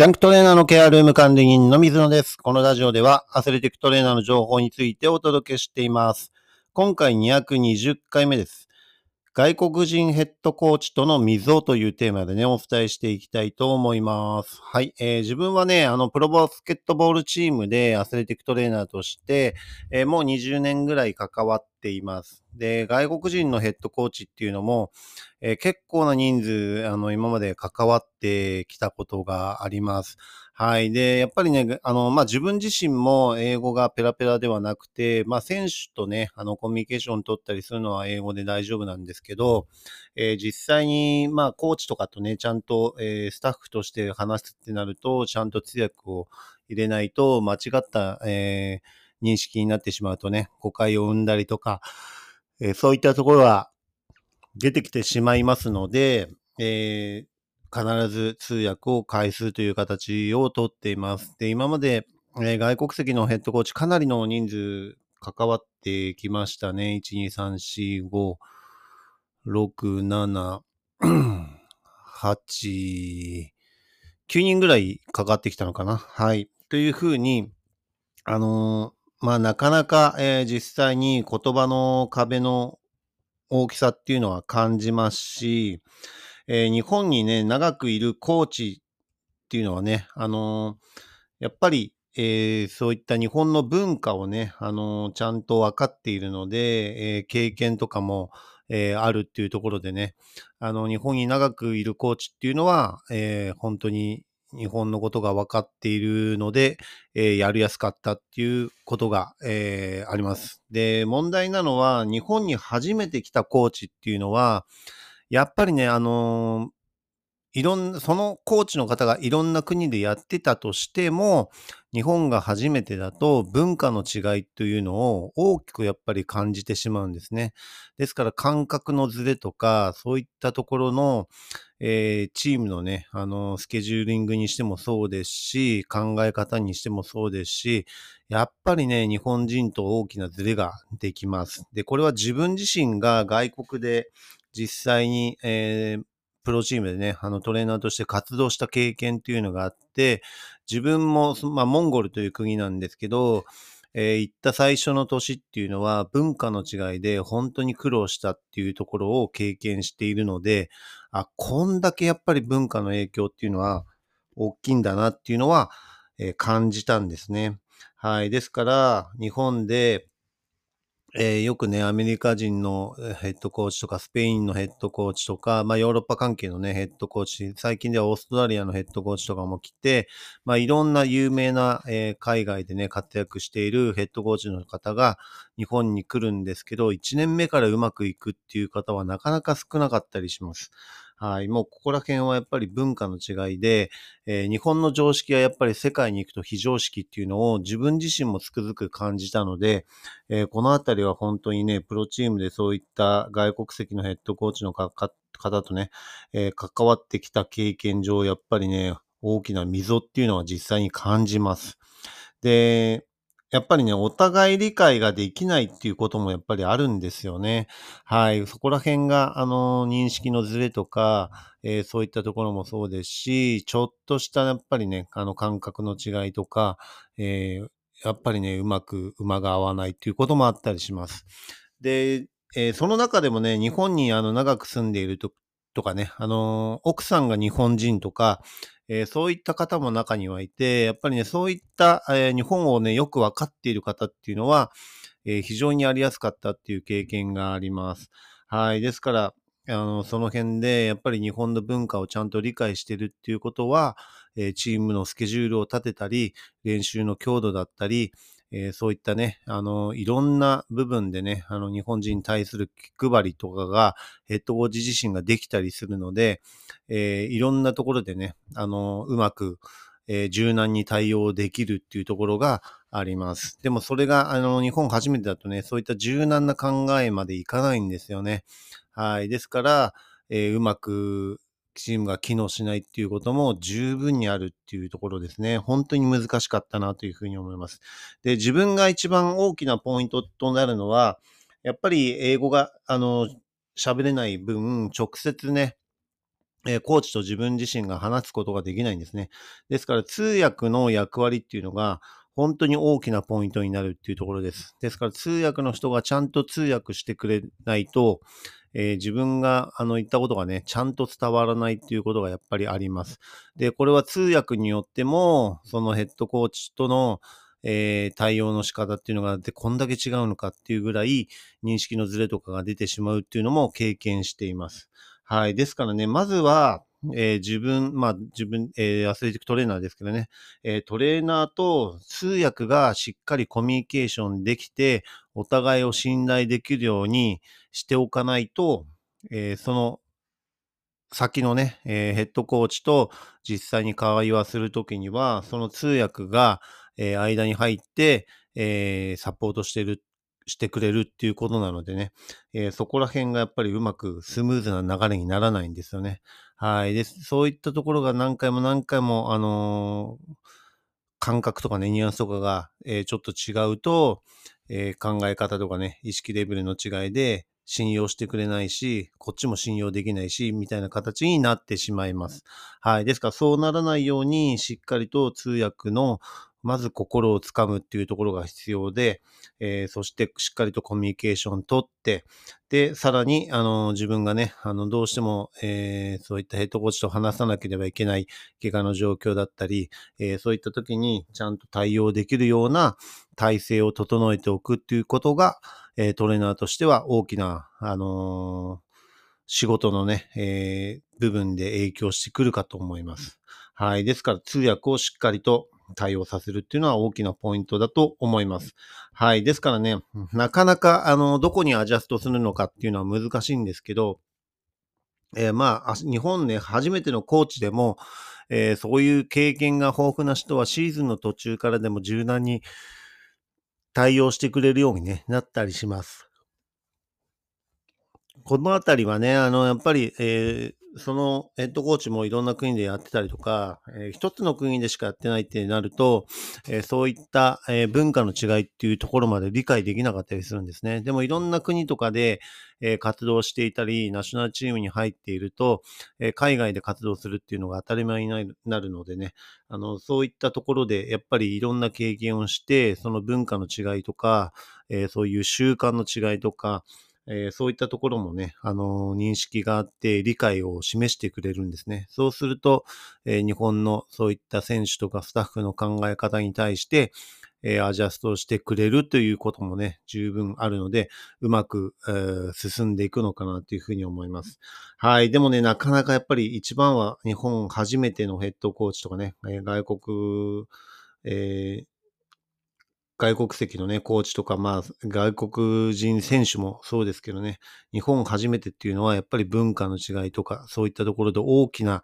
ジャンクトレーナーのケアルーム管理人の水野です。このラジオではアスレティックトレーナーの情報についてお届けしています。今回220回目です。外国人ヘッドコーチとの溝というテーマでね、お伝えしていきたいと思います。はい。えー自分はね、あの、プロバスケットボールチームでアスレティックトレーナーとして、えーもう20年ぐらい関わっています。で、外国人のヘッドコーチっていうのも、えー結構な人数、あの、今まで関わってきたことがあります。はい。で、やっぱりね、あの、まあ、自分自身も英語がペラペラではなくて、まあ、選手とね、あの、コミュニケーション取ったりするのは英語で大丈夫なんですけど、えー実際に、まあ、コーチとかとね、ちゃんと、えースタッフとして話すってなると、ちゃんと通訳を入れないと、間違った、えー認識になってしまうとね、誤解を生んだりとか、えーそういったところは出てきてしまいますので、えー必ず通訳を介すという形をとっています。で、今まで、えー外国籍のヘッドコーチかなりの人数関わってきましたね。1、2、3、4、5、6、7、8、9人ぐらいかかってきたのかな。はい。というふうに、あのーまあ、なかなか、えー実際に言葉の壁の大きさっていうのは感じますし、えー日本にね、長くいるコーチっていうのはね、あのーやっぱり、えーそういった日本の文化をね、あのちゃんと分かっているので、え経験とかも、えあるっていうところでね、あの、日本に長くいるコーチっていうのは、え本当に日本のことが分かっているので、えーやりやすかったっていうことが、えーあります。で、問題なのは、日本に初めて来たコーチっていうのは、やっぱりね、あのいろんな、そのコーチの方がいろんな国でやってたとしても、日本が初めてだと文化の違いというのを大きくやっぱり感じてしまうんですね。ですから感覚のズレとか、そういったところの、えーチームのね、あの、スケジューリングにしてもそうですし、考え方にしてもそうですし、やっぱりね、日本人と大きなズレができます。で、これは自分自身が外国で実際に、えープロチームでね、あのトレーナーとして活動した経験っていうのがあって、自分も、まあ、モンゴルという国なんですけど、えー行った最初の年っていうのは文化の違いで本当に苦労したっていうところを経験しているので、あ、こんだけやっぱり文化の影響っていうのは大きいんだなっていうのは、えー感じたんですね。はい。ですから、日本で、えーよくね、アメリカ人のヘッドコーチとか、スペインのヘッドコーチとか、まあヨーロッパ関係のね、ヘッドコーチ、最近ではオーストラリアのヘッドコーチとかも来て、まあいろんな有名な、えー海外でね、活躍しているヘッドコーチの方が日本に来るんですけど、1年目からうまくいくっていう方はなかなか少なかったりします。はい。もうここら辺はやっぱり文化の違いで、えー日本の常識はやっぱり世界に行くと非常識っていうのを自分自身もつくづく感じたので、えーこのあたりは本当にね、プロチームでそういった外国籍のヘッドコーチの方とね、えー関わってきた経験上、やっぱりね、大きな溝っていうのは実際に感じます。で、やっぱりね、お互い理解ができないっていうこともやっぱりあるんですよね。はい。そこら辺が、あの、認識のズレとか、えーそういったところもそうですし、ちょっとしたやっぱりね、あの感覚の違いとか、えーやっぱりね、うまく馬が合わないっていうこともあったりします。で、えーその中でもね、日本にあの長く住んでいるととかね、あのー奥さんが日本人とか、えーそういった方も中にはいて、やっぱりね、そういった、えー日本をね、よくわかっている方っていうのは、えー非常にありやすかったっていう経験があります。はい。ですから、あの、その辺で、やっぱり日本の文化をちゃんと理解してるっていうことは、えチームのスケジュールを立てたり、練習の強度だったり、えーそういったね、あの、いろんな部分でね、あの、日本人に対する気配りとかが、ヘッドコーチ自身ができたりするので、えーいろんなところでね、あの、うまく、えー柔軟に対応できるっていうところがあります。でもそれが、あの、日本初めてだとね、そういった柔軟な考えまでいかないんですよね。はい。ですから、えうまくチームが機能しないっていうことも十分にあるっていうところですね。本当に難しかったなというふうに思います。で、自分が一番大きなポイントとなるのは、やっぱり英語が、あの、喋れない分、直接ね、えーコーチと自分自身が話すことができないんですね。ですから通訳の役割っていうのが本当に大きなポイントになるっていうところです。ですから通訳の人がちゃんと通訳してくれないと、えー自分があの言ったことがね、ちゃんと伝わらないっていうことがやっぱりあります。で、これは通訳によっても、そのヘッドコーチとの、えー対応の仕方っていうのがでこんだけ違うのかっていうぐらい認識のズレとかが出てしまうっていうのも経験しています。はい。ですからね、まずは、えー自分、まあ自分、えーアスレティックトレーナーですけどね、えートレーナーと通訳がしっかりコミュニケーションできて、お互いを信頼できるようにしておかないと、えーその先のね、えーヘッドコーチと実際に会話するときには、その通訳が、えー間に入って、えーサポートしてる、してくれるっていうことなのでね、えーそこら辺がやっぱりうまくスムーズな流れにならないんですよね。はい。で、そういったところが何回も何回も、あのー感覚とかね、ニュアンスとかが、えーちょっと違うと、えー考え方とかね、意識レベルの違いで信用してくれないし、こっちも信用できないし、みたいな形になってしまいます。はい。ですから、そうならないように、しっかりと通訳の、まず心をつかむっていうところが必要で、えーそしてしっかりとコミュニケーション取って、で、さらに、あの、自分がね、あの、どうしても、えーそういったヘッドコーチと話さなければいけない怪我の状況だったり、えーそういった時にちゃんと対応できるような体制を整えておくっていうことが、えートレーナーとしては大きな、あの仕事のね、えー部分で影響してくるかと思います。はい。ですから通訳をしっかりと対応させるっていうのは大きなポイントだと思います。はい。ですからね、なかなか、あの、どこにアジャストするのかっていうのは難しいんですけど、えーまあ、日本ね、初めてのコーチでも、えーそういう経験が豊富な人はシーズンの途中からでも柔軟に対応してくれるように、ね、なったりします。このあたりはね、あの、やっぱり、えーそのヘッドコーチもいろんな国でやってたりとか、えー一つの国でしかやってないってなると、えーそういった、えー文化の違いっていうところまで理解できなかったりするんですね。でもいろんな国とかで、えー活動していたり、ナショナルチームに入っていると、えー海外で活動するっていうのが当たり前になるのでね、あの、そういったところで、やっぱりいろんな経験をして、その文化の違いとか、えーそういう習慣の違いとか、えーそういったところもね、あのー認識があって理解を示してくれるんですね。そうすると、えー日本のそういった選手とかスタッフの考え方に対して、えアジャストしてくれるということもね、十分あるので、うまく、えー進んでいくのかなというふうに思います。はい。でもね、なかなかやっぱり一番は日本初めてのヘッドコーチとかね、外国、え外国籍のね、コーチとか、まあ、外国人選手もそうですけどね、日本初めてっていうのは、やっぱり文化の違いとか、そういったところで大きな、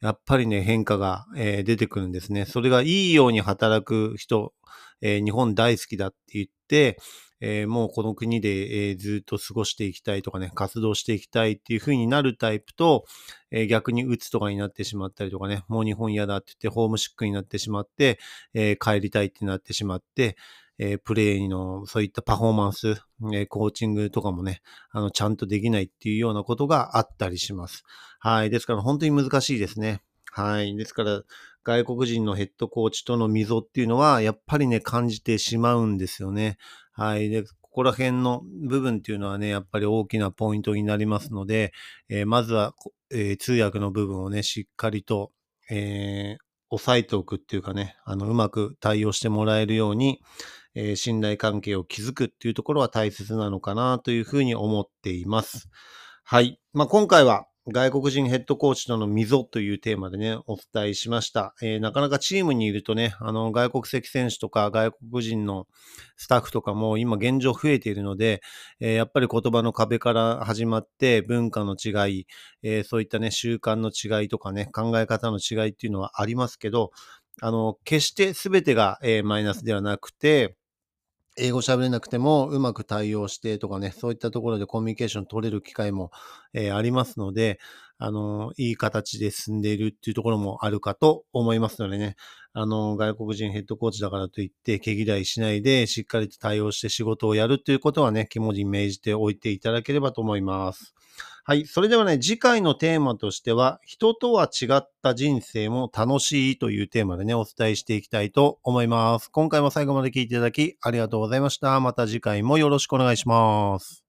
やっぱりね、変化が、えー出てくるんですね。それがいいように働く人、えー日本大好きだって言って、えーもうこの国で、えーずっと過ごしていきたいとかね、活動していきたいっていう風になるタイプと、えー逆に鬱とかになってしまったりとかね、もう日本嫌だって言ってホームシックになってしまって、えー帰りたいってなってしまって、えープレイのそういったパフォーマンス、えーコーチングとかもね、あの、ちゃんとできないっていうようなことがあったりします。はい。ですから本当に難しいですね。はい。ですから、外国人のヘッドコーチとの溝っていうのは、やっぱりね、感じてしまうんですよね。はい。で、ここら辺の部分っていうのはね、やっぱり大きなポイントになりますので、えーまずは、えー通訳の部分をね、しっかりと、えー押さえておくっていうかね、あの、うまく対応してもらえるように、えー信頼関係を築くっていうところは大切なのかなというふうに思っています。はい。まあ、今回は外国人ヘッドコーチとの溝というテーマでね、お伝えしました。えーなかなかチームにいるとね、あの、外国籍選手とか外国人のスタッフとかも今現状増えているので、えーやっぱり言葉の壁から始まって文化の違い、えーそういったね、習慣の違いとかね、考え方の違いっていうのはありますけど、あの、決して全てが、えマイナスではなくて、英語喋れなくてもうまく対応してとかね、そういったところでコミュニケーション取れる機会も、えーありますので、あの、いい形で進んでいるっていうところもあるかと思いますのでね、あの、外国人ヘッドコーチだからといって毛嫌いしないで、しっかりと対応して仕事をやるということはね、肝に銘じておいていただければと思います。はい。それではね、次回のテーマとしては、人とは違った人生も楽しいというテーマでね、お伝えしていきたいと思います。今回も最後まで聞いていただきありがとうございました。また次回もよろしくお願いします。